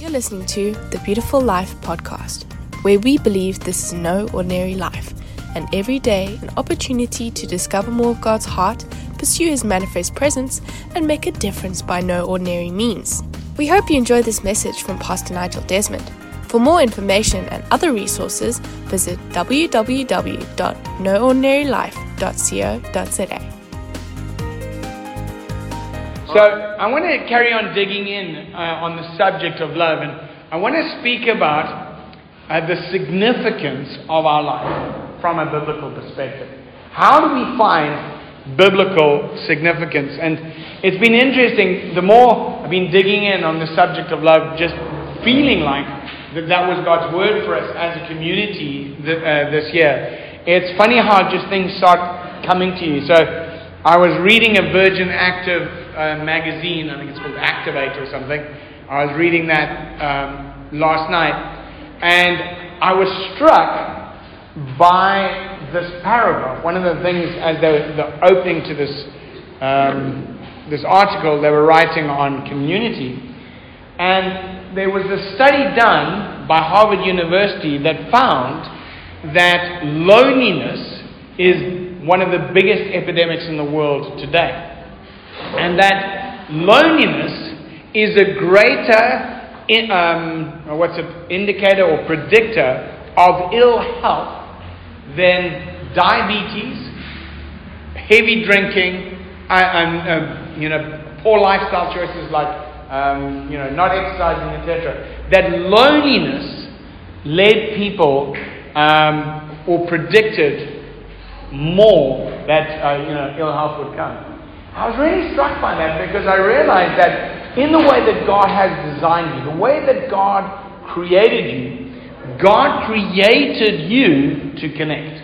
You're listening to the Beautiful Life podcast, where we believe this is no ordinary life, and every day an opportunity to discover more of God's heart, pursue His manifest presence, and make a difference by no ordinary means. We hope you enjoy this message from Pastor Nigel Desmond. For more information and other resources, visit www.noordinarylife.co.za. So I want to carry on digging in uh, on the subject of love, and I want to speak about uh, the significance of our life from a biblical perspective. How do we find biblical significance? And it's been interesting. The more I've been digging in on the subject of love, just feeling like that that was God's word for us as a community th- uh, this year. It's funny how just things start coming to you. So I was reading a Virgin Active magazine, I think it's called Activate or something. I was reading that um, last night, and I was struck by this paragraph. One of the things, as the opening to this, um, this article, they were writing on community. And there was a study done by Harvard University that found that loneliness is one of the biggest epidemics in the world today. And that loneliness is a greater in, um, what's it, indicator or predictor of ill health than diabetes, heavy drinking, and, um, you know, poor lifestyle choices like um, you know, not exercising, etc. That loneliness led people um, or predicted more that uh, you know ill health would come. I was really struck by that because I realized that in the way that God has designed you, the way that God created you, God created you to connect.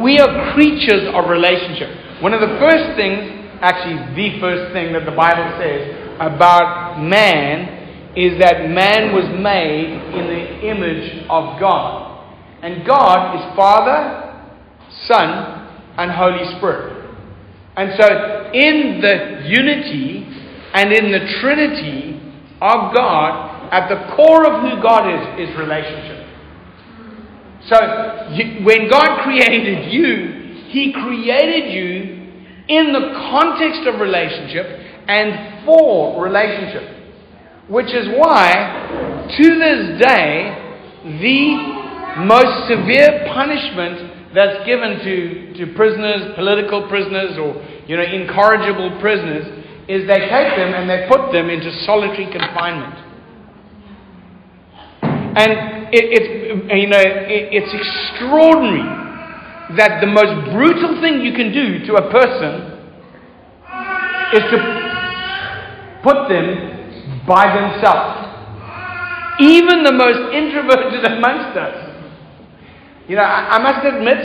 We are creatures of relationship. One of the first things, actually, the first thing that the Bible says about man is that man was made in the image of God. And God is Father, Son, and Holy Spirit. And so, in the unity and in the Trinity of God, at the core of who God is, is relationship. So, you, when God created you, He created you in the context of relationship and for relationship. Which is why, to this day, the most severe punishment that's given to, to prisoners, political prisoners, or you know, incorrigible prisoners, is they take them and they put them into solitary confinement. And it, it's you know it, it's extraordinary that the most brutal thing you can do to a person is to put them by themselves. Even the most introverted amongst us you know, I, I must admit,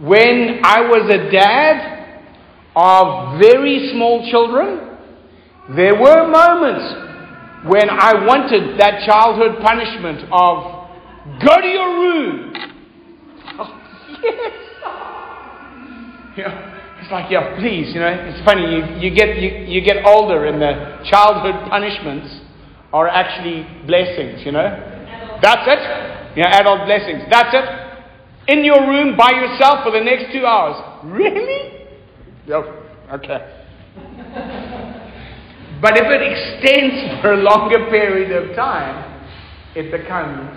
when I was a dad of very small children, there were moments when I wanted that childhood punishment of go to your room. Oh, yes. Yeah, it's like, yeah, please, you know, it's funny, you, you, get, you, you get older and the childhood punishments are actually blessings, you know. That's it. Yeah, adult blessings. That's it. In your room by yourself for the next two hours. Really? Yep. Okay. but if it extends for a longer period of time, it becomes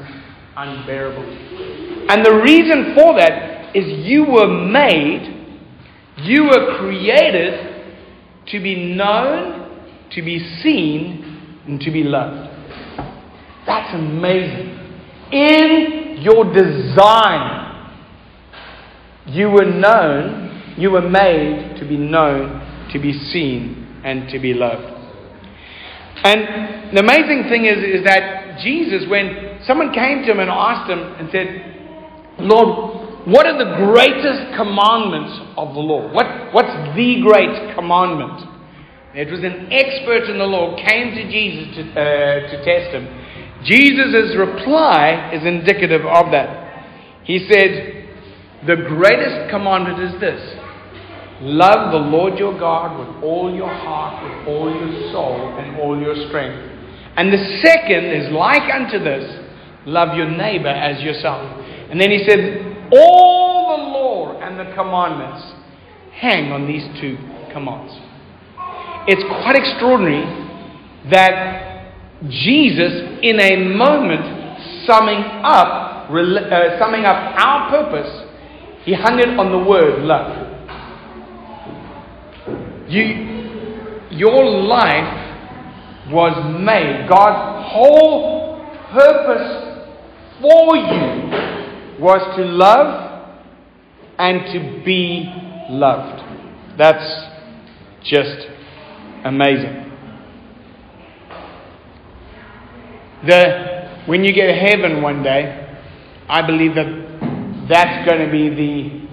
unbearable. And the reason for that is you were made, you were created to be known, to be seen, and to be loved. That's amazing. In your design, you were known, you were made to be known, to be seen, and to be loved. And the amazing thing is, is that Jesus, when someone came to him and asked him and said, Lord, what are the greatest commandments of the law? What, what's the great commandment? It was an expert in the law came to Jesus to, uh, to test him. Jesus' reply is indicative of that. He said, The greatest commandment is this love the Lord your God with all your heart, with all your soul, and all your strength. And the second is like unto this love your neighbor as yourself. And then he said, All the law and the commandments hang on these two commands. It's quite extraordinary that Jesus, in a moment, summing up, uh, summing up our purpose, he hung it on the word love. You, your life was made. God's whole purpose for you was to love and to be loved. That's just amazing. The, when you get to heaven one day, I believe that that's going to be the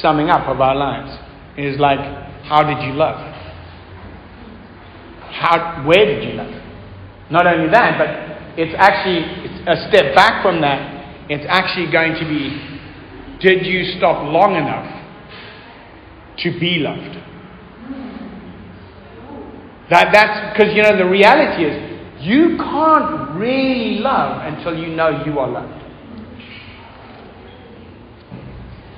summing up of our lives. It is like, how did you love? How, where did you love? Not only that, but it's actually it's a step back from that. It's actually going to be, did you stop long enough to be loved? That, that's because, you know, the reality is you can't really love until you know you are loved.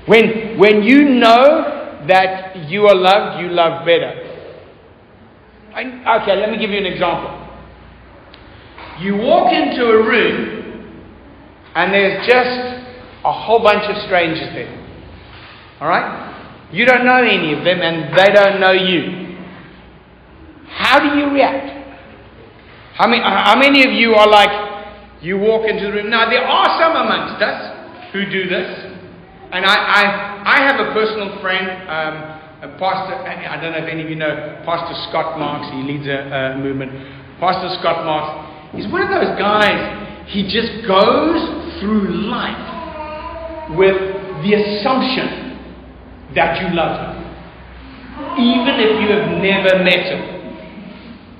When, when you know that you are loved, you love better. I, okay, let me give you an example. You walk into a room and there's just a whole bunch of strangers there. All right? You don't know any of them and they don't know you. How do you react? How many, how many of you are like, you walk into the room? Now, there are some amongst us who do this. And I, I, I have a personal friend, um, a pastor, I don't know if any of you know Pastor Scott Marks, he leads a, a movement. Pastor Scott Marks, he's one of those guys, he just goes through life with the assumption that you love him, even if you have never met him.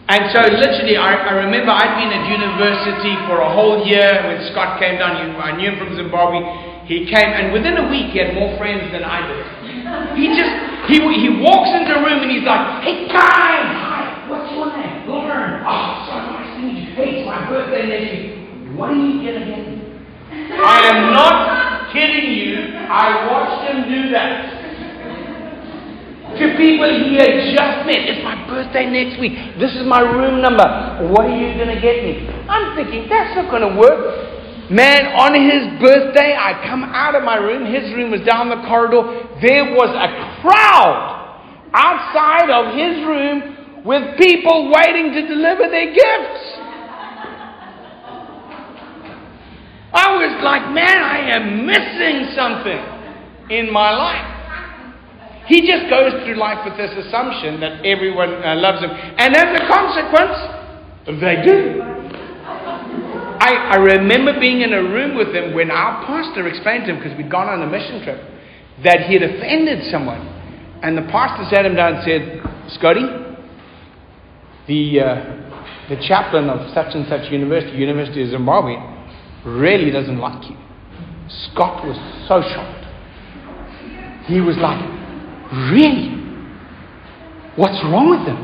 And so, literally, I, I, remember I'd been at university for a whole year when Scott came down. I knew him from Zimbabwe. He came, and within a week, he had more friends than I did. He just, he, he walks into a room and he's like, Hey, guys! Hi, what's your name? Lauren. Oh, so nice to meet you. Hey, it's my birthday next week. What are you going to get me? I am not kidding you. I watched him do that to people he had just met. It's my birthday next week. This is my room number. What are you going to get me? I'm thinking, that's not going to work. Man, on his birthday, I come out of my room. His room was down the corridor. There was a crowd outside of his room with people waiting to deliver their gifts. I was like, man, I am missing something in my life. He just goes through life with this assumption that everyone uh, loves him. And as a consequence, they do. I, I remember being in a room with him when our pastor explained to him, because we'd gone on a mission trip, that he had offended someone. And the pastor sat him down and said, Scotty, the, uh, the chaplain of such and such university, University of Zimbabwe, really doesn't like you. Scott was so shocked. He was like, Really? What's wrong with them?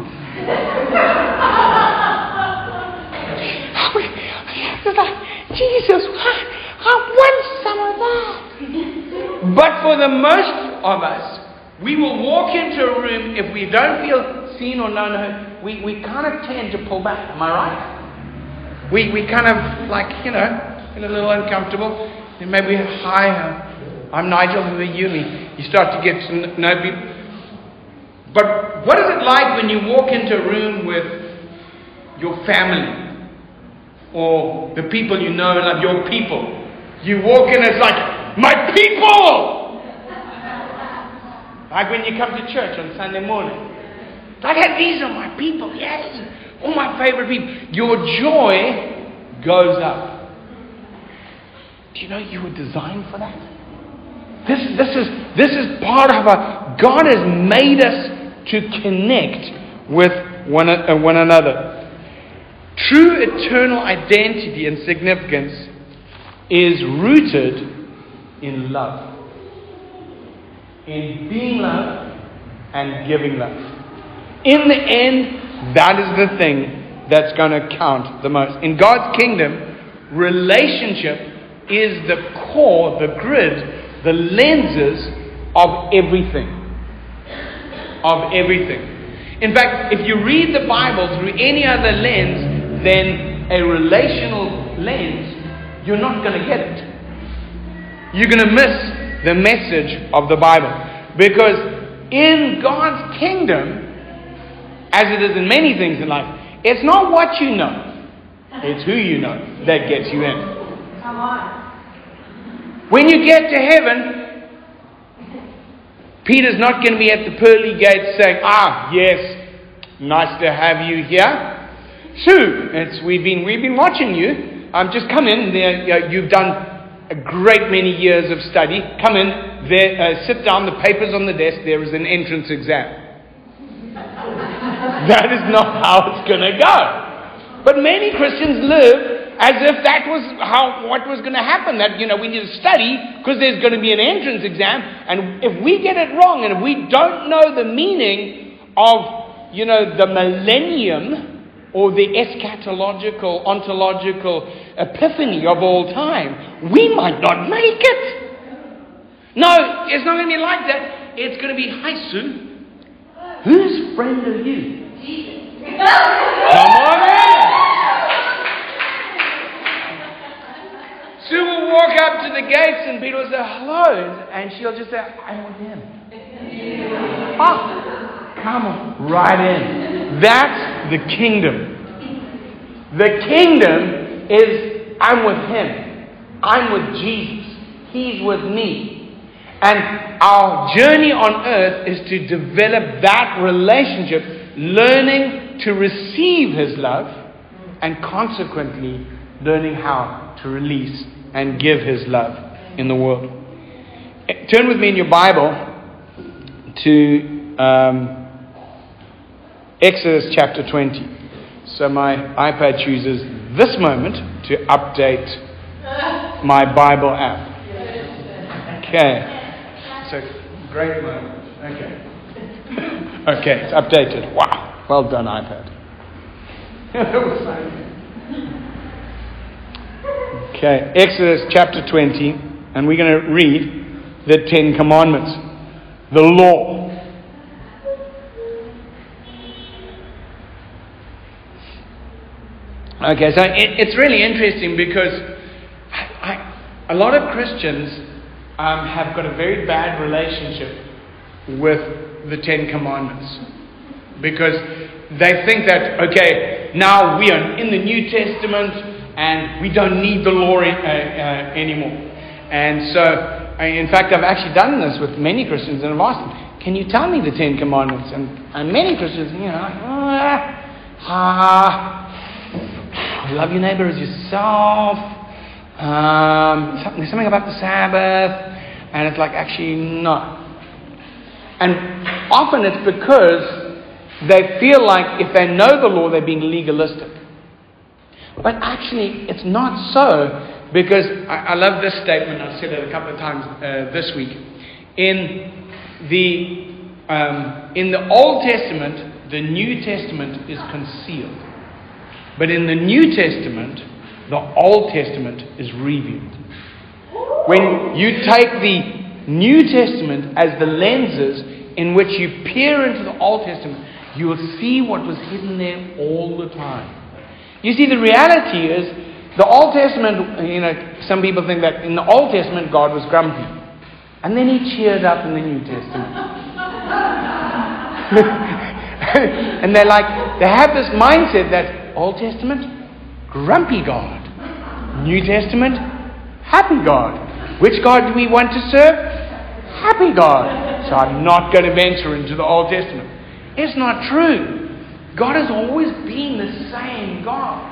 Jesus, I want some of that. But for the most of us, we will walk into a room if we don't feel seen or known, we, we kind of tend to pull back. Am I right? We, we kind of like, you know, feel a little uncomfortable. And maybe, hi, I'm Nigel, who are you? You start to get to know people. But what is it like when you walk into a room with your family or the people you know and love, your people? You walk in, it's like, my people! like when you come to church on Sunday morning. Like, hey, these are my people. Yes, all my favorite people. Your joy goes up. Do you know you were designed for that? This, this, is, this is part of a, God has made us to connect with one, uh, one another. True eternal identity and significance is rooted in love. In being loved and giving love. In the end, that is the thing that's going to count the most. In God's kingdom, relationship is the core, the grid, the lenses of everything. Of everything. In fact, if you read the Bible through any other lens than a relational lens, you're not going to get it. You're going to miss the message of the Bible. Because in God's kingdom, as it is in many things in life, it's not what you know, it's who you know that gets you in. Come on. When you get to heaven, Peter's not going to be at the pearly gates saying, Ah, yes, nice to have you here. Sue, it's, we've, been, we've been watching you. Um, just come in. There, you've done a great many years of study. Come in, there, uh, sit down, the paper's on the desk, there is an entrance exam. that is not how it's going to go. But many Christians live as if that was how what was going to happen. That you know we need to study because there's going to be an entrance exam, and if we get it wrong, and if we don't know the meaning of you know the millennium or the eschatological, ontological epiphany of all time, we might not make it. No, it's not going to be like that. It's going to be, hi, Sue. Whose friend are you? Come on in. Sue will walk up to the gates and Peter will say, hello. And she'll just say, I'm with him. Oh, come right in. That's the kingdom. The kingdom is I'm with him. I'm with Jesus. He's with me. And our journey on earth is to develop that relationship, learning to receive His love, and consequently learning how to release and give His love in the world. Turn with me in your Bible to um, Exodus chapter 20. So my iPad chooses this moment to update my Bible app. Okay. So great moment. Okay. okay, it's updated. Wow. Well done, iPad. okay, Exodus chapter 20, and we're going to read the Ten Commandments, the law. Okay, so it, it's really interesting because I, I, a lot of Christians um, have got a very bad relationship with the Ten Commandments. Because they think that, okay, now we are in the New Testament and we don't need the law uh, uh, anymore. And so, in fact, I've actually done this with many Christians and I've asked them, can you tell me the Ten Commandments? And, and many Christians, you know, ah, ah, love your neighbor as yourself. Um, something, something about the Sabbath. And it's like, actually, no. And often it's because they feel like if they know the law, they're being legalistic. But actually, it's not so because I, I love this statement. I've said it a couple of times uh, this week. In the, um, in the Old Testament, the New Testament is concealed. But in the New Testament, the Old Testament is revealed. When you take the New Testament as the lenses in which you peer into the Old Testament, you will see what was hidden there all the time. You see, the reality is, the Old Testament, you know, some people think that in the Old Testament God was grumpy. And then he cheered up in the New Testament. and they're like, they have this mindset that Old Testament, grumpy God. New Testament, happy God. Which God do we want to serve? Happy God. So I'm not going to venture into the Old Testament. It's not true. God has always been the same God.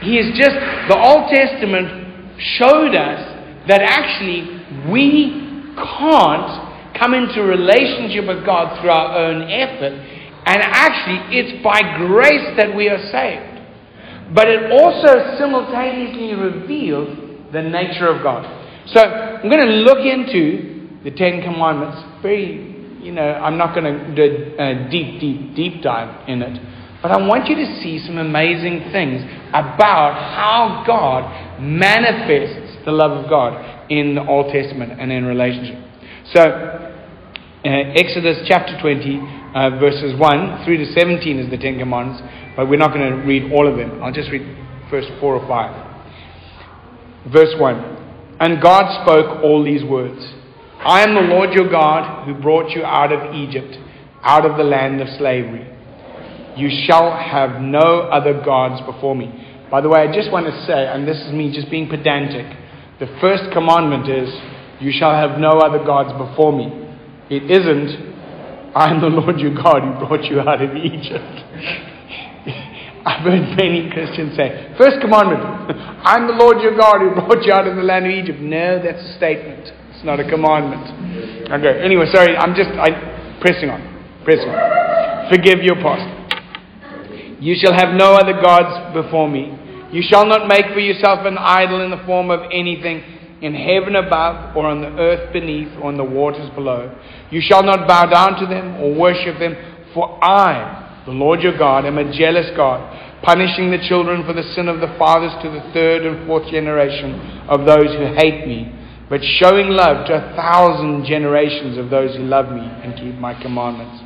He is just, the Old Testament showed us that actually we can't come into relationship with God through our own effort. And actually, it's by grace that we are saved. But it also simultaneously reveals the nature of God. So I'm going to look into the Ten Commandments. Very, you know, I'm not going to do a deep, deep, deep dive in it. But I want you to see some amazing things about how God manifests the love of God in the Old Testament and in relationship. So, uh, Exodus chapter 20, uh, verses 1 through to 17 is the Ten Commandments, but we're not going to read all of them. I'll just read first 4 or 5. Verse 1 And God spoke all these words I am the Lord your God who brought you out of Egypt, out of the land of slavery. You shall have no other gods before me. By the way, I just want to say, and this is me just being pedantic, the first commandment is, You shall have no other gods before me. It isn't, I am the Lord your God who brought you out of Egypt. I've heard many Christians say, First commandment, I'm the Lord your God who brought you out of the land of Egypt. No, that's a statement. Not a commandment. Okay, anyway, sorry, I'm just I, pressing on. Pressing on. Forgive your past. You shall have no other gods before me. You shall not make for yourself an idol in the form of anything in heaven above, or on the earth beneath, or in the waters below. You shall not bow down to them or worship them, for I, the Lord your God, am a jealous God, punishing the children for the sin of the fathers to the third and fourth generation of those who hate me, but showing love to a thousand generations of those who love me and keep my commandments.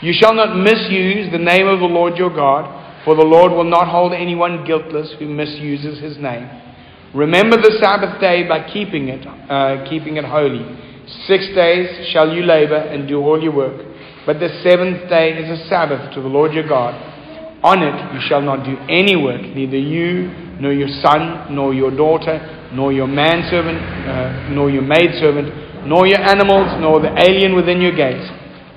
You shall not misuse the name of the Lord your God, for the Lord will not hold anyone guiltless who misuses his name. Remember the Sabbath day by keeping it, uh, keeping it holy. Six days shall you labor and do all your work, but the seventh day is a Sabbath to the Lord your God. On it you shall not do any work, neither you, nor your son, nor your daughter, nor your manservant, uh, nor your maidservant, nor your animals, nor the alien within your gates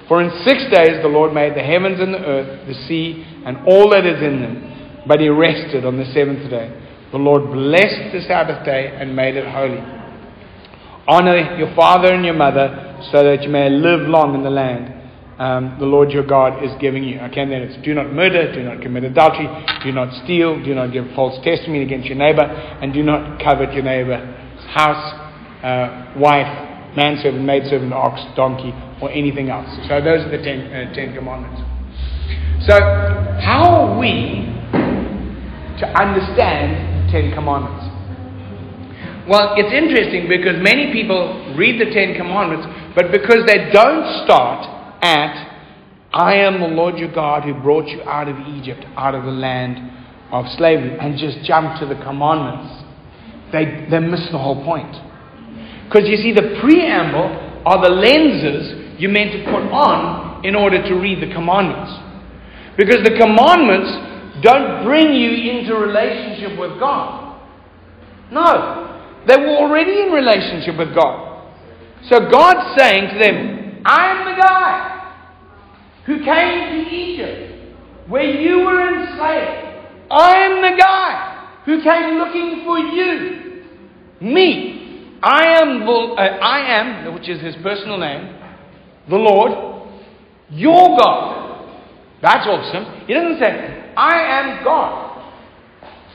for in six days the Lord made the heavens and the earth, the sea, and all that is in them. But he rested on the seventh day. The Lord blessed the Sabbath day and made it holy. Honor your father and your mother so that you may live long in the land um, the Lord your God is giving you. Okay, then it's do not murder, do not commit adultery, do not steal, do not give false testimony against your neighbor, and do not covet your neighbor's house, uh, wife, manservant, maidservant, ox, donkey, or anything else. So those are the ten, uh, ten Commandments. So, how are we to understand the Ten Commandments? Well, it's interesting because many people read the Ten Commandments, but because they don't start at, I am the Lord your God who brought you out of Egypt, out of the land of slavery, and just jump to the commandments, they, they miss the whole point. Because you see, the preamble are the lenses you're meant to put on in order to read the commandments. Because the commandments don't bring you into relationship with God. No, they were already in relationship with God. So God's saying to them, I'm the guy who came to Egypt where you were enslaved. I'm the guy who came looking for you. Me. I am, uh, I am, which is his personal name, the Lord, your God. That's awesome. He doesn't say, I am God.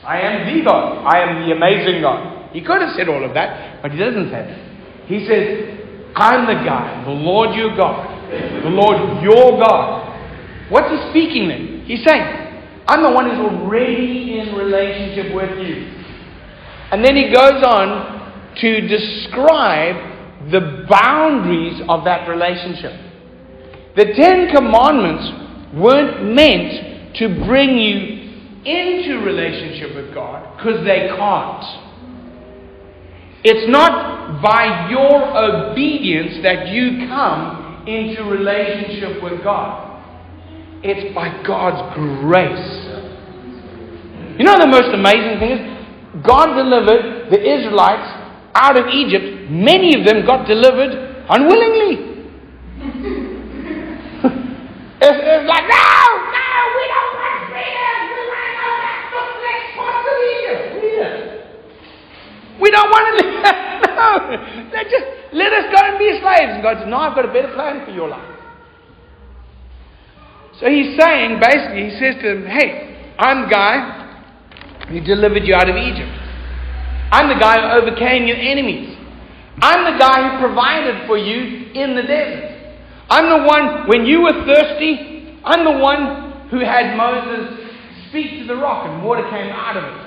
I am the God. I am the amazing God. He could have said all of that, but he doesn't say that. He says, I'm the guy, the Lord your God, the Lord your God. What's he speaking then? He's saying, I'm the one who's already in relationship with you. And then he goes on to describe the boundaries of that relationship. The Ten Commandments weren't meant to bring you into relationship with God because they can't. It's not by your obedience that you come into relationship with God. It's by God's grace. You know the most amazing thing is God delivered the Israelites out of Egypt, many of them got delivered unwillingly. it's, it's, like, no, no, we don't want freedom. We want to go back to the next parts of Egypt. Freedom. We don't want to live. no, they just let us go and be slaves. And God said, no, I've got a better plan for your life. So he's saying, basically, he says to them, hey, I'm the guy who delivered you out of Egypt. I'm the guy who overcame your enemies. I'm the guy who provided for you in the desert. I'm the one, when you were thirsty, I'm the one who had Moses speak to the rock and water came out of it.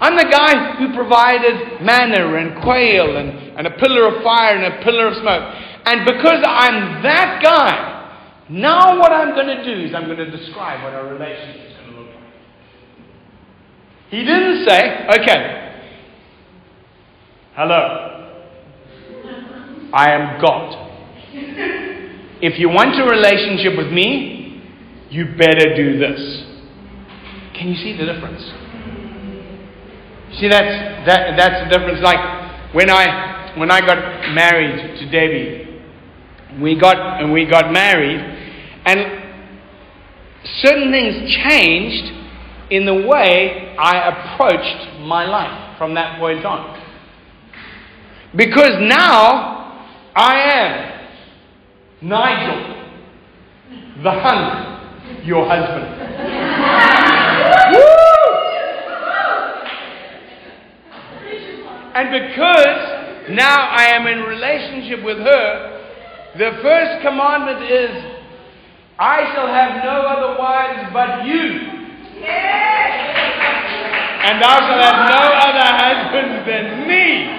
I'm the guy who provided manna and quail and, and a pillar of fire and a pillar of smoke. And because I'm that guy, now what I'm going to do is I'm going to describe what our relationship is going to look like. He didn't say, okay, hello, I am God. If you want a relationship with me, you better do this. Can you see the difference? See, that's, that, that's the difference. Like when I, when I got married to Debbie, we got, and we got married, and certain things changed in the way I approached my life from that point on. Because now I am Nigel, the husband, your husband. And because now I am in relationship with her, the first commandment is, I shall have no other wives but you. And thou shalt have no other husbands than me.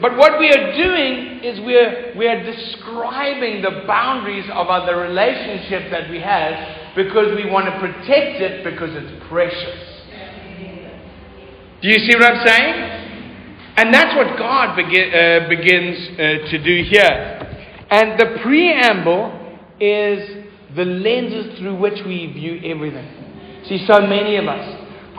But what we are doing is we're, we are describing the boundaries of the relationship that we have because we want to protect it because it's precious. Do you see what I'm saying? And that's what God begin, uh, begins uh, to do here. And the preamble is the lenses through which we view everything. See, so many of us,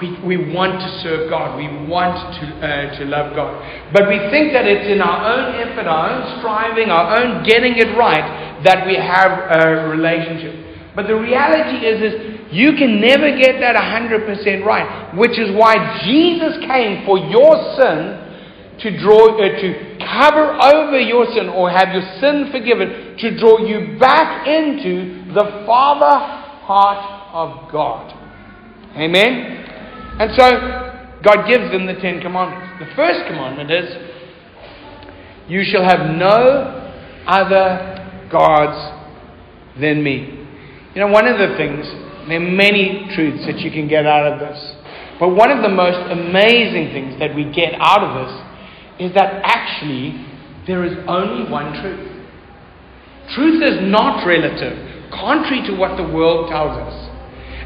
we, we want to serve God. We want to, uh, to love God. But we think that it's in our own effort, our own striving, our own getting it right that we have a relationship. But the reality is, is you can never get that 100% right, which is why Jesus came for your sin to draw uh, to cover over your sin or have your sin forgiven to draw you back into the father heart of God. Amen. And so God gives them the 10 commandments. The first commandment is you shall have no other gods than me. You know, one of the things there are many truths that you can get out of this. But one of the most amazing things that we get out of this is that actually there is only one truth. Truth is not relative, contrary to what the world tells us.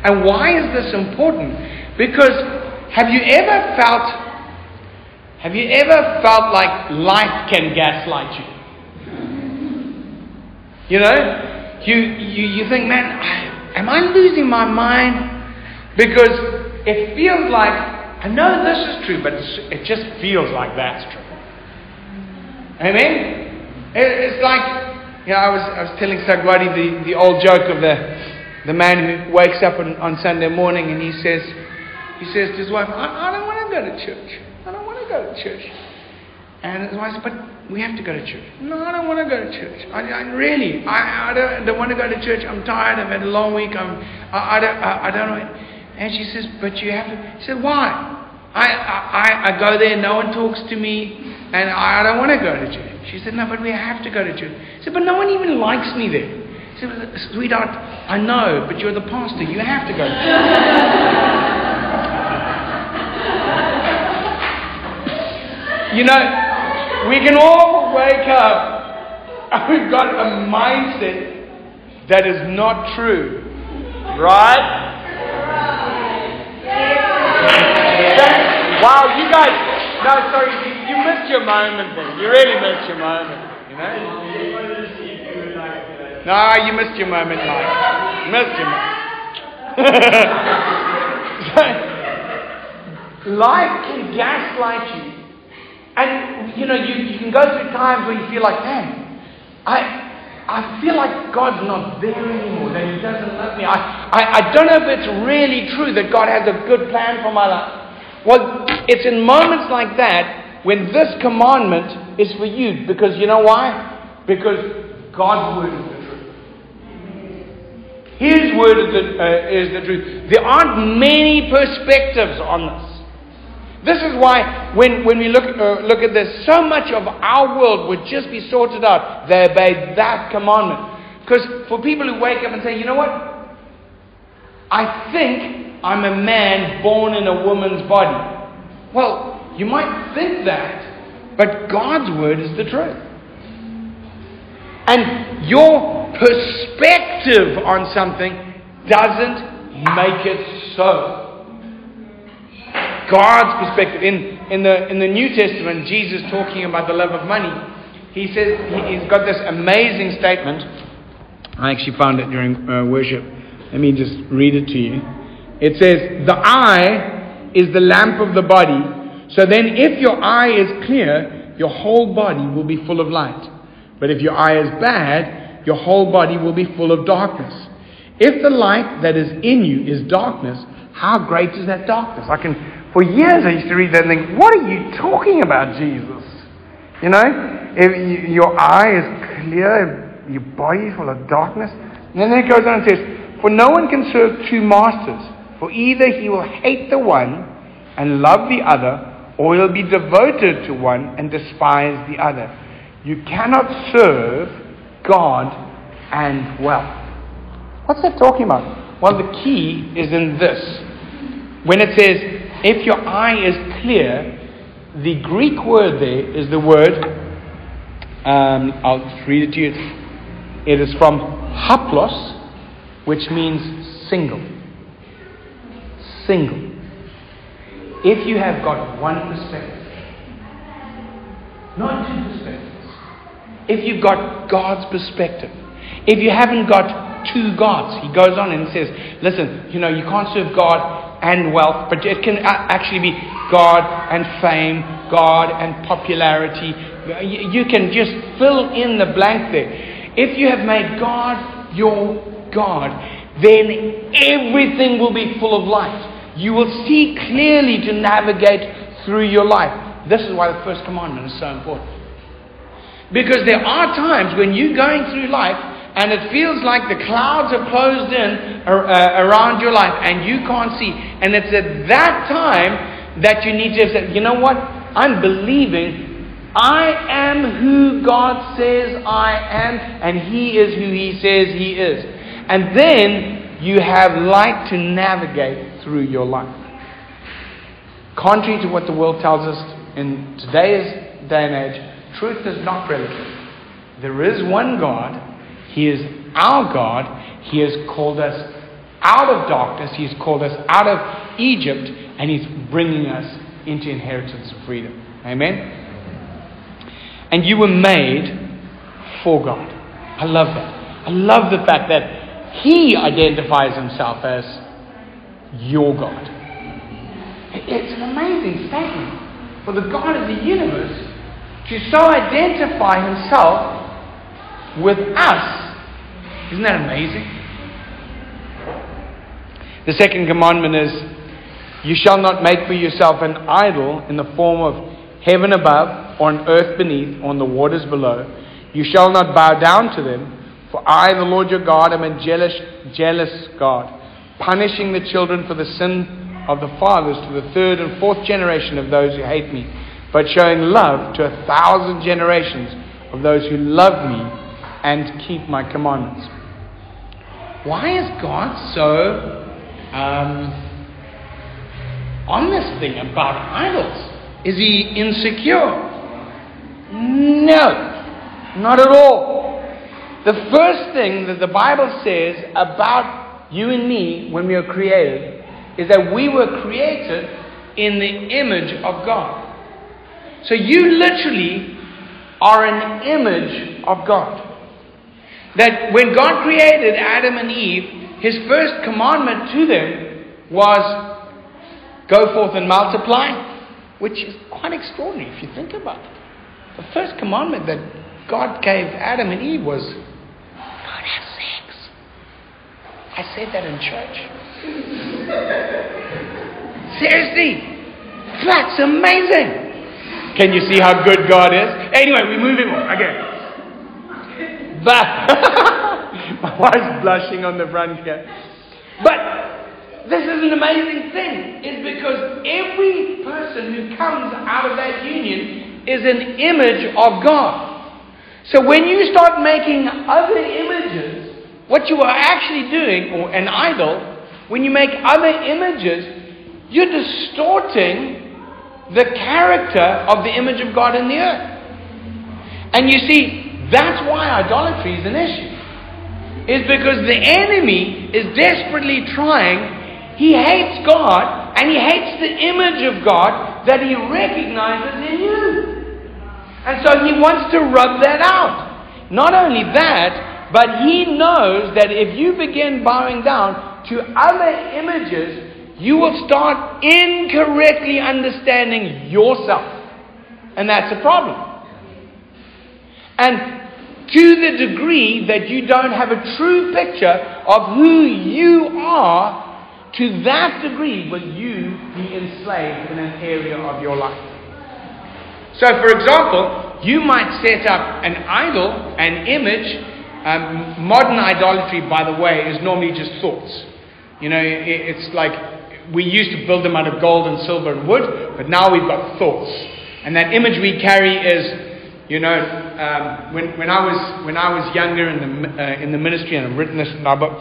And why is this important? Because have you ever felt have you ever felt like life can gaslight you? You know, you you, you think, man, I, Am I losing my mind? Because it feels like, I know this is true, but it just feels like that's true. Amen? It's like, you know, I was, I was telling Sagwadi the, the old joke of the, the man who wakes up on, on Sunday morning and he says, he says to his wife, I, I don't want to go to church. I don't want to go to church. And his wife said, but we have to go to church. No, I don't want to go to church. I, I really, I, I don't, don't, want to go to church. I'm tired. I've had a long week. I'm, I, I don't, I, I don't know. And she says, but you have to. He said, why? I, I, I go there, no one talks to me, and I don't want to go to church. She said, no, but we have to go to church. He said, but no one even likes me there. He said, sweetheart, I know, but you're the pastor. You have to go to church. you know, we can all wake up and we've got a mindset that is not true. Right? wow, you guys, no, sorry, you, you missed your moment then. You really missed your moment, you know? No, you missed your moment, Mike. You missed your moment. life can gaslight you and, you know, you, you can go through times where you feel like, man, I, I feel like God's not there anymore, that He doesn't love me. I, I, I don't know if it's really true that God has a good plan for my life. Well, it's in moments like that when this commandment is for you. Because you know why? Because God's word is the truth. His word is the, uh, is the truth. There aren't many perspectives on this. This is why, when, when we look, uh, look at this, so much of our world would just be sorted out. They obeyed that commandment. Because for people who wake up and say, you know what? I think I'm a man born in a woman's body. Well, you might think that, but God's word is the truth. And your perspective on something doesn't make it so. God's perspective. In, in, the, in the New Testament, Jesus talking about the love of money, he says, he, has got this amazing statement. I actually found it during uh, worship. Let me just read it to you. It says, The eye is the lamp of the body. So then, if your eye is clear, your whole body will be full of light. But if your eye is bad, your whole body will be full of darkness. If the light that is in you is darkness, how great is that darkness? I can, for years I used to read that and think, what are you talking about, Jesus? You know, if your eye is clear, your body is full of darkness. And then it goes on and says, For no one can serve two masters, for either he will hate the one and love the other, or he'll be devoted to one and despise the other. You cannot serve God and wealth. What's that talking about? Well, the key is in this. When it says, if your eye is clear, the Greek word there is the word, um, I'll read it to you. It is from haplos, which means single. Single. If you have got one perspective, not two perspectives, if you've got God's perspective, if you haven't got two gods, he goes on and says, listen, you know, you can't serve God and wealth, but it can actually be God and fame, God and popularity. You can just fill in the blank there. If you have made God your God, then everything will be full of light. You will see clearly to navigate through your life. This is why the first commandment is so important. Because there are times when you're going through life and it feels like the clouds are closed in uh, around your life and you can't see. And it's at that time that you need to say, you know what? I'm believing I am who God says I am, and He is who He says He is. And then you have light to navigate through your life. Contrary to what the world tells us in today's day and age, truth is not relative. There is one God he is our God. He has called us out of darkness. He's called us out of Egypt, and He's bringing us into inheritance of freedom. Amen? And you were made for God. I love that. I love the fact that He identifies Himself as your God. It's an amazing statement for the God of the universe to so identify Himself with us. Isn't that amazing? The second commandment is You shall not make for yourself an idol in the form of heaven above, or on earth beneath, or on the waters below. You shall not bow down to them, for I, the Lord your God, am a jealous, jealous God, punishing the children for the sin of the fathers to the third and fourth generation of those who hate me, but showing love to a thousand generations of those who love me and keep my commandments. Why is God so um, on this thing about idols? Is he insecure? No, not at all. The first thing that the Bible says about you and me when we were created is that we were created in the image of God. So you literally are an image of God. That when God created Adam and Eve, his first commandment to them was go forth and multiply, which is quite extraordinary if you think about it. The first commandment that God gave Adam and Eve was don't have sex. I said that in church. Seriously. That's amazing. Can you see how good God is? Anyway, we're moving on. Okay. But my wife's blushing on the front here. But this is an amazing thing, is because every person who comes out of that union is an image of God. So when you start making other images what you are actually doing, or an idol, when you make other images, you're distorting the character of the image of God in the earth. And you see, that's why idolatry is an issue. Is because the enemy is desperately trying, he hates God and he hates the image of God that he recognizes in you. And so he wants to rub that out. Not only that, but he knows that if you begin bowing down to other images, you will start incorrectly understanding yourself. And that's a problem. And to the degree that you don't have a true picture of who you are, to that degree will you be enslaved in an area of your life. So, for example, you might set up an idol, an image. Um, modern idolatry, by the way, is normally just thoughts. You know, it, it's like we used to build them out of gold and silver and wood, but now we've got thoughts. And that image we carry is, you know, um, when, when, I was, when I was younger in the, uh, in the ministry, and I've written this in my book,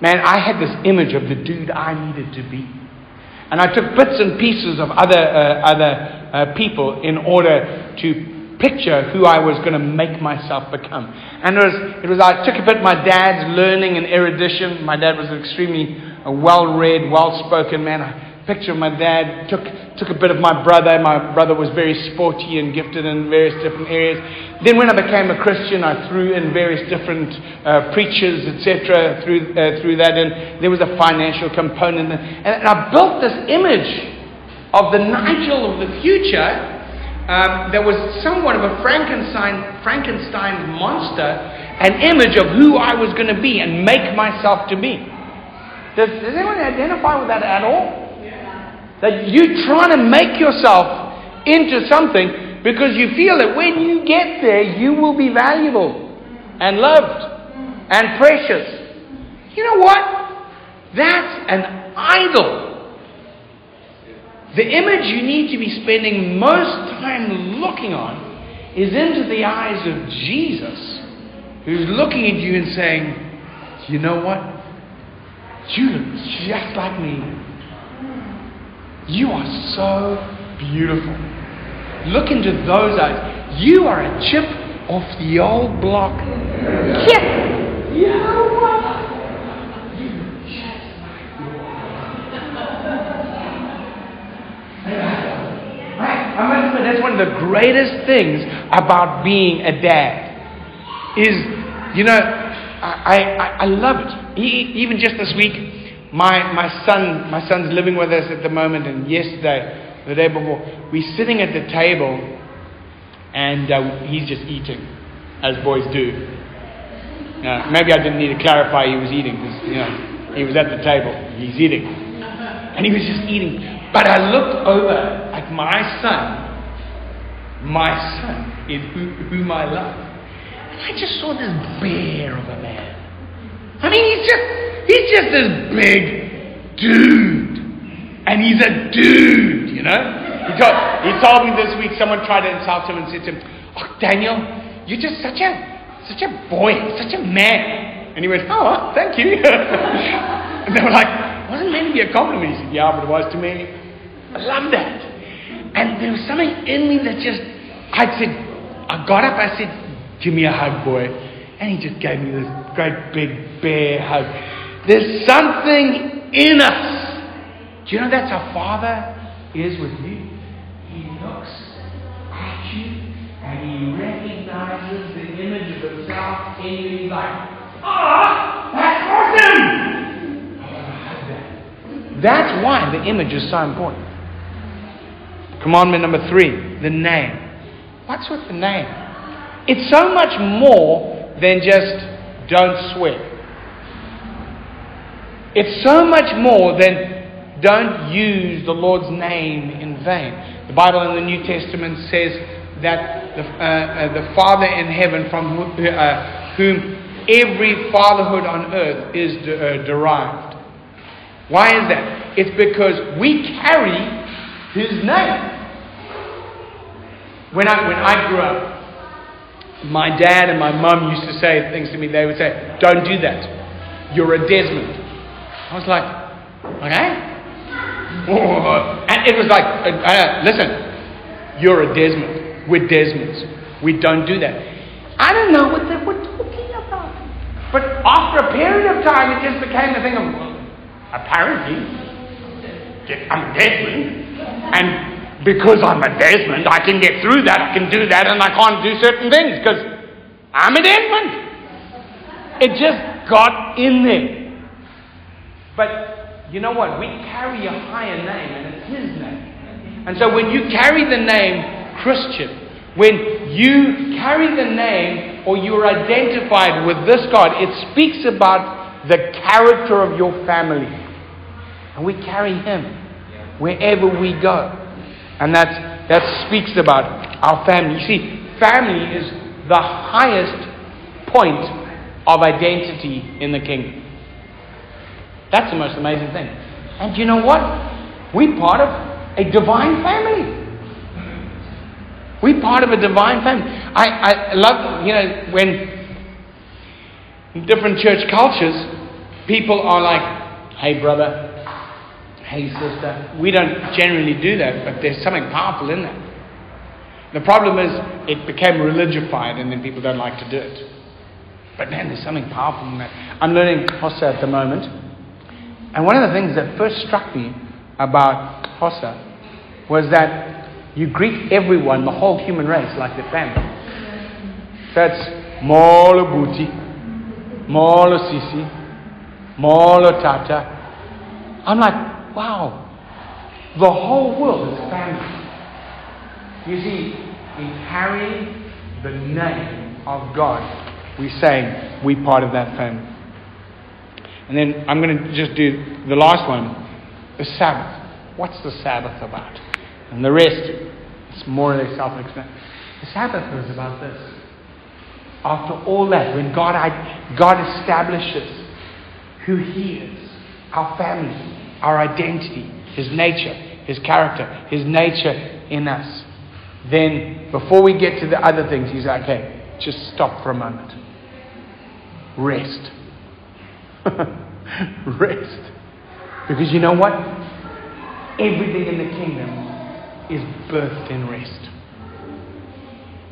man, I had this image of the dude I needed to be. And I took bits and pieces of other, uh, other uh, people in order to picture who I was going to make myself become. And it was, it was, I took a bit my dad's learning and erudition. My dad was an extremely uh, well read, well spoken man. I picture my dad, took, took a bit of my brother. My brother was very sporty and gifted in various different areas. Then, when I became a Christian, I threw in various different uh, preachers, etc., through, uh, through that. And there was a financial component. And, and I built this image of the Nigel of the future um, that was somewhat of a Frankenstein, Frankenstein's monster, an image of who I was going to be and make myself to be. Does, does anyone identify with that at all? That you're trying to make yourself into something because you feel that when you get there, you will be valuable and loved and precious. You know what? That's an idol. The image you need to be spending most time looking on is into the eyes of Jesus, who's looking at you and saying, You know what? You look just like me. You are so beautiful. Look into those eyes. You are a chip off the old block. Yeah. You know what? I must admit, that's one of the greatest things about being a dad. Is, you know, I, I, I love it. even just this week, my, my son, my son's living with us at the moment, and yesterday, the day before, we're sitting at the table and uh, he's just eating, as boys do. Uh, maybe I didn't need to clarify he was eating because, you know, he was at the table, he's eating. And he was just eating. But I looked over at my son, my son is who, whom I love. And I just saw this bear of a man. I mean, he's just, he's just this big dude. And he's a dude you know? He told, he told me this week someone tried to insult him and said to him, Oh, Daniel, you're just such a, such a boy, such a man. And he went, Oh, thank you. and they were like, Wasn't meant to be a compliment. He said, Yeah, but it was to me. I love that. And there was something in me that just, I said, I got up, I said, Give me a hug, boy. And he just gave me this great big bear hug. There's something in us. Do you know that's our Father? is with you. He looks at you and he recognizes the image of himself in you. He's like, ah, that's awesome! That's why the image is so important. Commandment number three the name. What's with the name? It's so much more than just don't swear. It's so much more than don't use the Lord's name in vain. The Bible in the New Testament says that the, uh, uh, the Father in heaven, from uh, whom every fatherhood on earth is de- uh, derived. Why is that? It's because we carry His name. When I, when I grew up, my dad and my mum used to say things to me. They would say, Don't do that. You're a Desmond. I was like, Okay? And it was like, uh, uh, listen, you're a Desmond. We're Desmonds. We don't do that. I don't know what they were talking about. But after a period of time, it just became a thing of, apparently, I'm a Desmond. And because I'm a Desmond, I can get through that, I can do that, and I can't do certain things because I'm a Desmond. It just got in there. But you know what? We carry a higher name, and it's His name. And so when you carry the name Christian, when you carry the name or you're identified with this God, it speaks about the character of your family. And we carry Him wherever we go. And that's, that speaks about our family. You see, family is the highest point of identity in the kingdom. That's the most amazing thing. And you know what? We're part of a divine family. We're part of a divine family. I, I love, you know, when different church cultures, people are like, hey, brother, hey, sister. We don't generally do that, but there's something powerful in that. The problem is it became religified and then people don't like to do it. But man, there's something powerful in that. I'm learning Xhosa at the moment. And one of the things that first struck me about Xhosa was that you greet everyone, the whole human race, like their family. That's Molo Buti, Molo Sisi, Molo Tata. I'm like, wow, the whole world is family. You see, in carrying the name of God, we say we're part of that family. And then I'm going to just do the last one the Sabbath. What's the Sabbath about? And the rest, it's more or less self explanatory. The Sabbath is about this. After all that, when God, God establishes who He is, our family, our identity, His nature, His character, His nature in us, then before we get to the other things, He's like, okay, just stop for a moment. Rest. Rest. Because you know what? Everything in the kingdom is birthed in rest.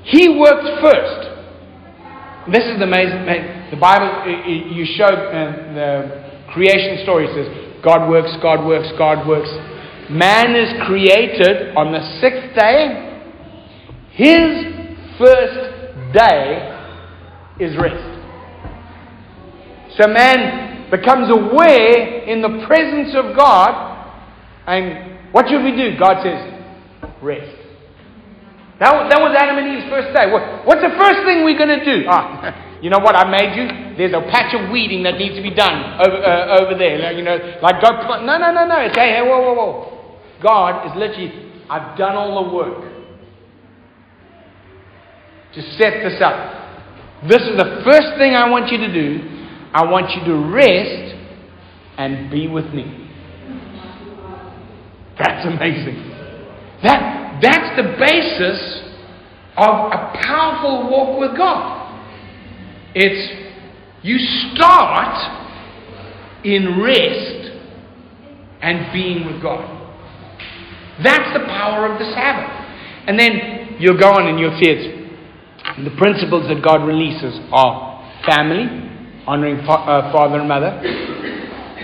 He works first. This is the amazing. The Bible, you show uh, the creation story says God works, God works, God works. Man is created on the sixth day. His first day is rest. So man becomes aware in the presence of God. And what should we do? God says, rest. That, that was Adam and Eve's first day. What, what's the first thing we're going to do? Ah, you know what? I made you. There's a patch of weeding that needs to be done over, uh, over there. Like, you know, like God. No, no, no, no. It's hey, hey, whoa, whoa, whoa. God is literally. I've done all the work to set this up. This is the first thing I want you to do. I want you to rest and be with me. That's amazing. That, that's the basis of a powerful walk with God. It's you start in rest and being with God. That's the power of the Sabbath. And then you'll go on and you'll see. The principles that God releases are family, honoring fa- uh, father and mother,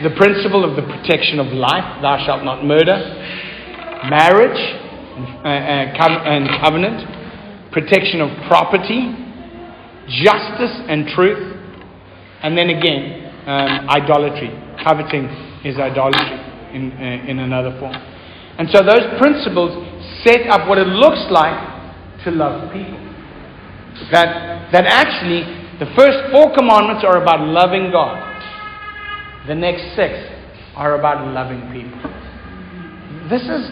the principle of the protection of life, thou shalt not murder, marriage and, uh, uh, and covenant, protection of property, justice and truth, and then again, um, idolatry. Coveting is idolatry in, uh, in another form. And so those principles set up what it looks like to love people. That, that actually, the first four commandments are about loving God. The next six are about loving people. This is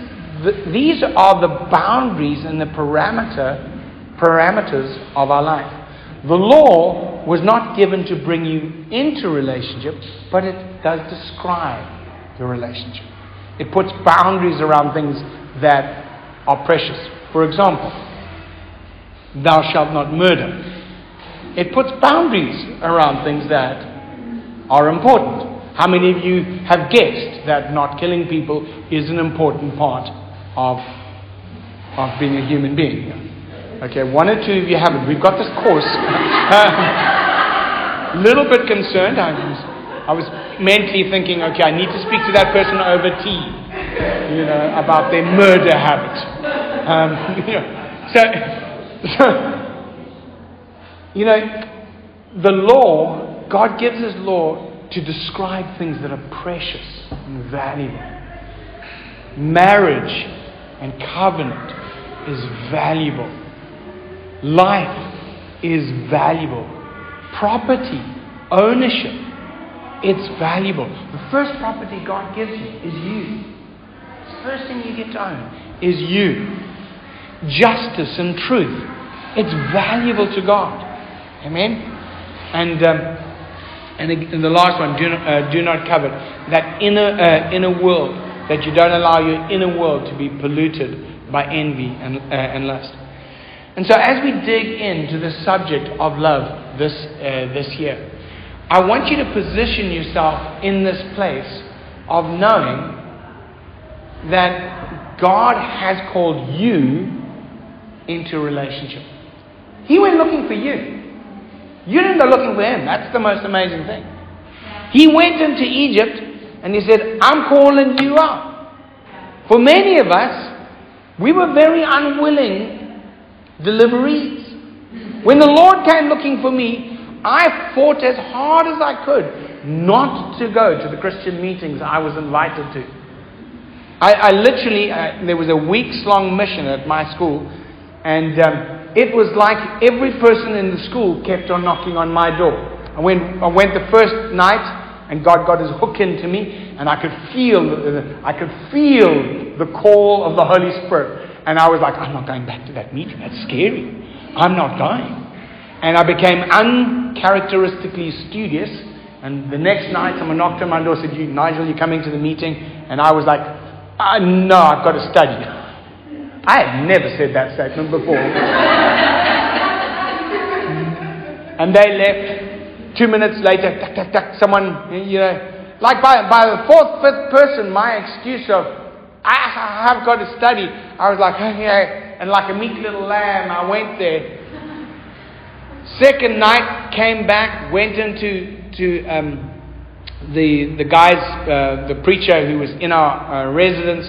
the, these are the boundaries and the parameter parameters of our life. The law was not given to bring you into relationship, but it does describe the relationship. It puts boundaries around things that are precious. For example, thou shalt not murder. It puts boundaries around things that are important. How many of you have guessed that not killing people is an important part of, of being a human being? Okay, one or two of you haven't. We've got this course. A little bit concerned. I was, I was mentally thinking, okay, I need to speak to that person over tea, you know, about their murder habit. Um, you know, so, so, you know, the law, God gives His law to describe things that are precious and valuable. Marriage and covenant is valuable. Life is valuable. Property, ownership, it's valuable. The first property God gives you is you. The first thing you get to own is you. Justice and truth. It's valuable to God. Amen? And um, and, and the last one, do not, uh, do not covet. That inner, uh, inner world, that you don't allow your inner world to be polluted by envy and, uh, and lust. And so, as we dig into the subject of love this, uh, this year, I want you to position yourself in this place of knowing that God has called you into a relationship. He went looking for you. You didn't go looking for him. That's the most amazing thing. He went into Egypt and he said, I'm calling you out. For many of us, we were very unwilling deliveries. When the Lord came looking for me, I fought as hard as I could not to go to the Christian meetings I was invited to. I, I literally, uh, there was a weeks long mission at my school, and um, it was like every person in the school kept on knocking on my door. I went, I went the first night, and God got his hook into me, and I could feel, I could feel the call of the Holy Spirit. And I was like, I'm not going back to that meeting. That's scary. I'm not going. And I became uncharacteristically studious. And the next night, someone knocked on my door and said, Nigel, you're coming to the meeting? And I was like, uh, no, I've got to study. I had never said that statement before. and they left. Two minutes later, tuck, tuck, tuck, someone, you know, like by, by the fourth, fifth person, my excuse of, I have got to study, I was like, okay, and like a meek little lamb, I went there. Second night, came back, went into to, um, the, the guys, uh, the preacher who was in our uh, residence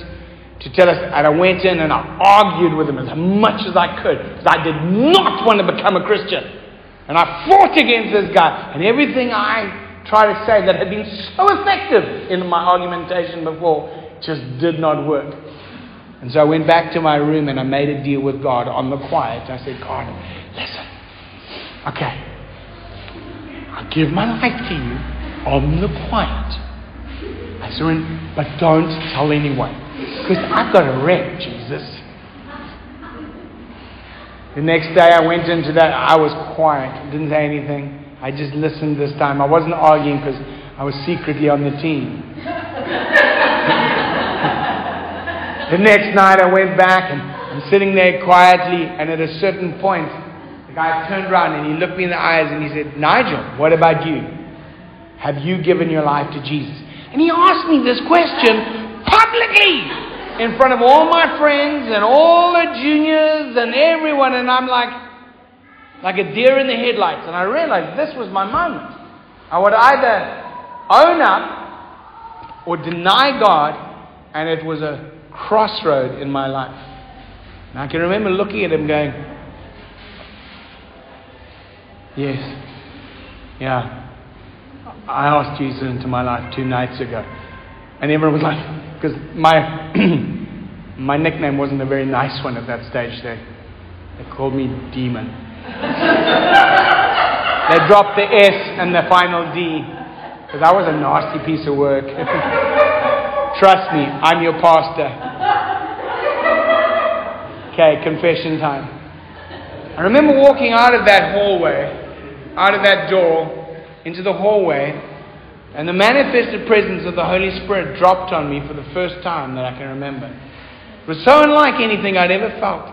to tell us, and I went in and I argued with him as much as I could because I did not want to become a Christian. And I fought against this guy, and everything I tried to say that had been so effective in my argumentation before just did not work. And so I went back to my room and I made a deal with God on the quiet. I said, God, listen, okay, I'll give my life to you on the quiet. I surrender, but don't tell anyone. Because I've got a wreck, Jesus. The next day I went into that, I was quiet, didn't say anything. I just listened this time. I wasn't arguing because I was secretly on the team. the next night I went back and I'm sitting there quietly, and at a certain point, the guy turned around and he looked me in the eyes and he said, Nigel, what about you? Have you given your life to Jesus? And he asked me this question publicly in front of all my friends and all the juniors and everyone, and I'm like, like a deer in the headlights. And I realized this was my moment. I would either own up or deny God, and it was a crossroad in my life. And I can remember looking at him going, Yes, yeah, I asked Jesus into my life two nights ago. And everyone was like, because my, my nickname wasn't a very nice one at that stage. They, they called me Demon. they dropped the S and the final D because I was a nasty piece of work. Trust me, I'm your pastor. Okay, confession time. I remember walking out of that hallway, out of that door, into the hallway, and the manifested presence of the Holy Spirit dropped on me for the first time that I can remember. It was so unlike anything I'd ever felt.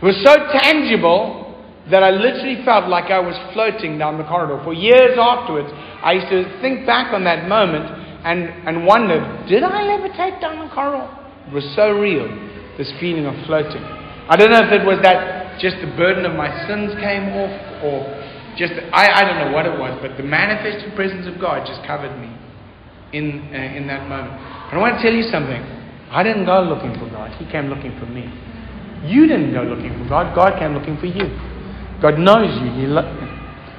It was so tangible that I literally felt like I was floating down the corridor. For years afterwards, I used to think back on that moment and, and wonder, did I levitate down the corridor? It was so real, this feeling of floating. I don't know if it was that just the burden of my sins came off or just, I, I don't know what it was, but the manifested presence of God just covered me in, uh, in that moment. And I want to tell you something. I didn't go looking for God, He came looking for me. You didn't go looking for God, God came looking for you. God knows you. He, lo-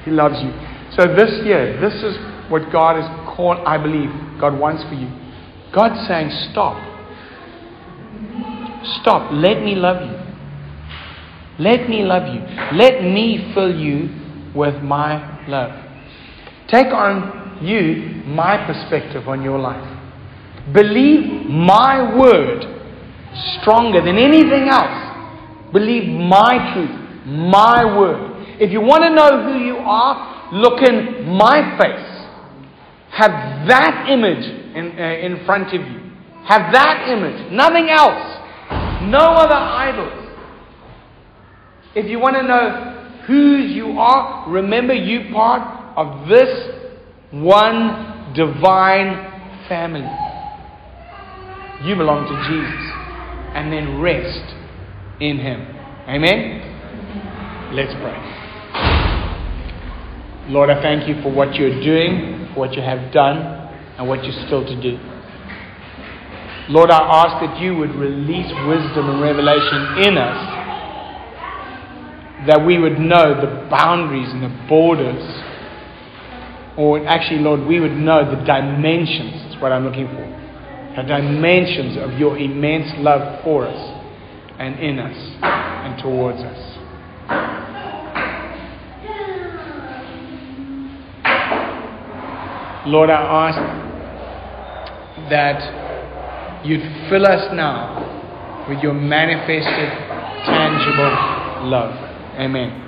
he loves you. So this year, this is what God is called, I believe, God wants for you. God's saying, stop. Stop. Let me love you. Let me love you. Let me fill you with my love. Take on you my perspective on your life. Believe my word stronger than anything else. Believe my truth my word. If you want to know who you are, look in my face. Have that image in, uh, in front of you. Have that image, nothing else. No other idols. If you want to know whose you are, remember you part of this one divine family. You belong to Jesus. And then rest in Him. Amen? Let's pray. Lord, I thank you for what you're doing, for what you have done, and what you're still to do. Lord, I ask that you would release wisdom and revelation in us, that we would know the boundaries and the borders, or actually, Lord, we would know the dimensions, that's what I'm looking for, the dimensions of your immense love for us and in us and towards us. Lord, I ask that you'd fill us now with your manifested, tangible love. Amen.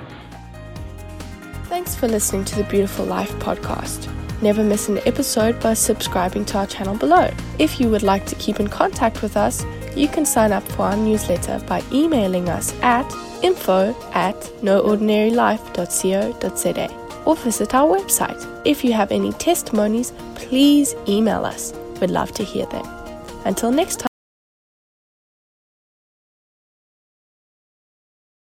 Thanks for listening to the Beautiful Life podcast. Never miss an episode by subscribing to our channel below. If you would like to keep in contact with us, you can sign up for our newsletter by emailing us at info at noordinarylife.co.za or visit our website. If you have any testimonies, please email us. We'd love to hear them. Until next time.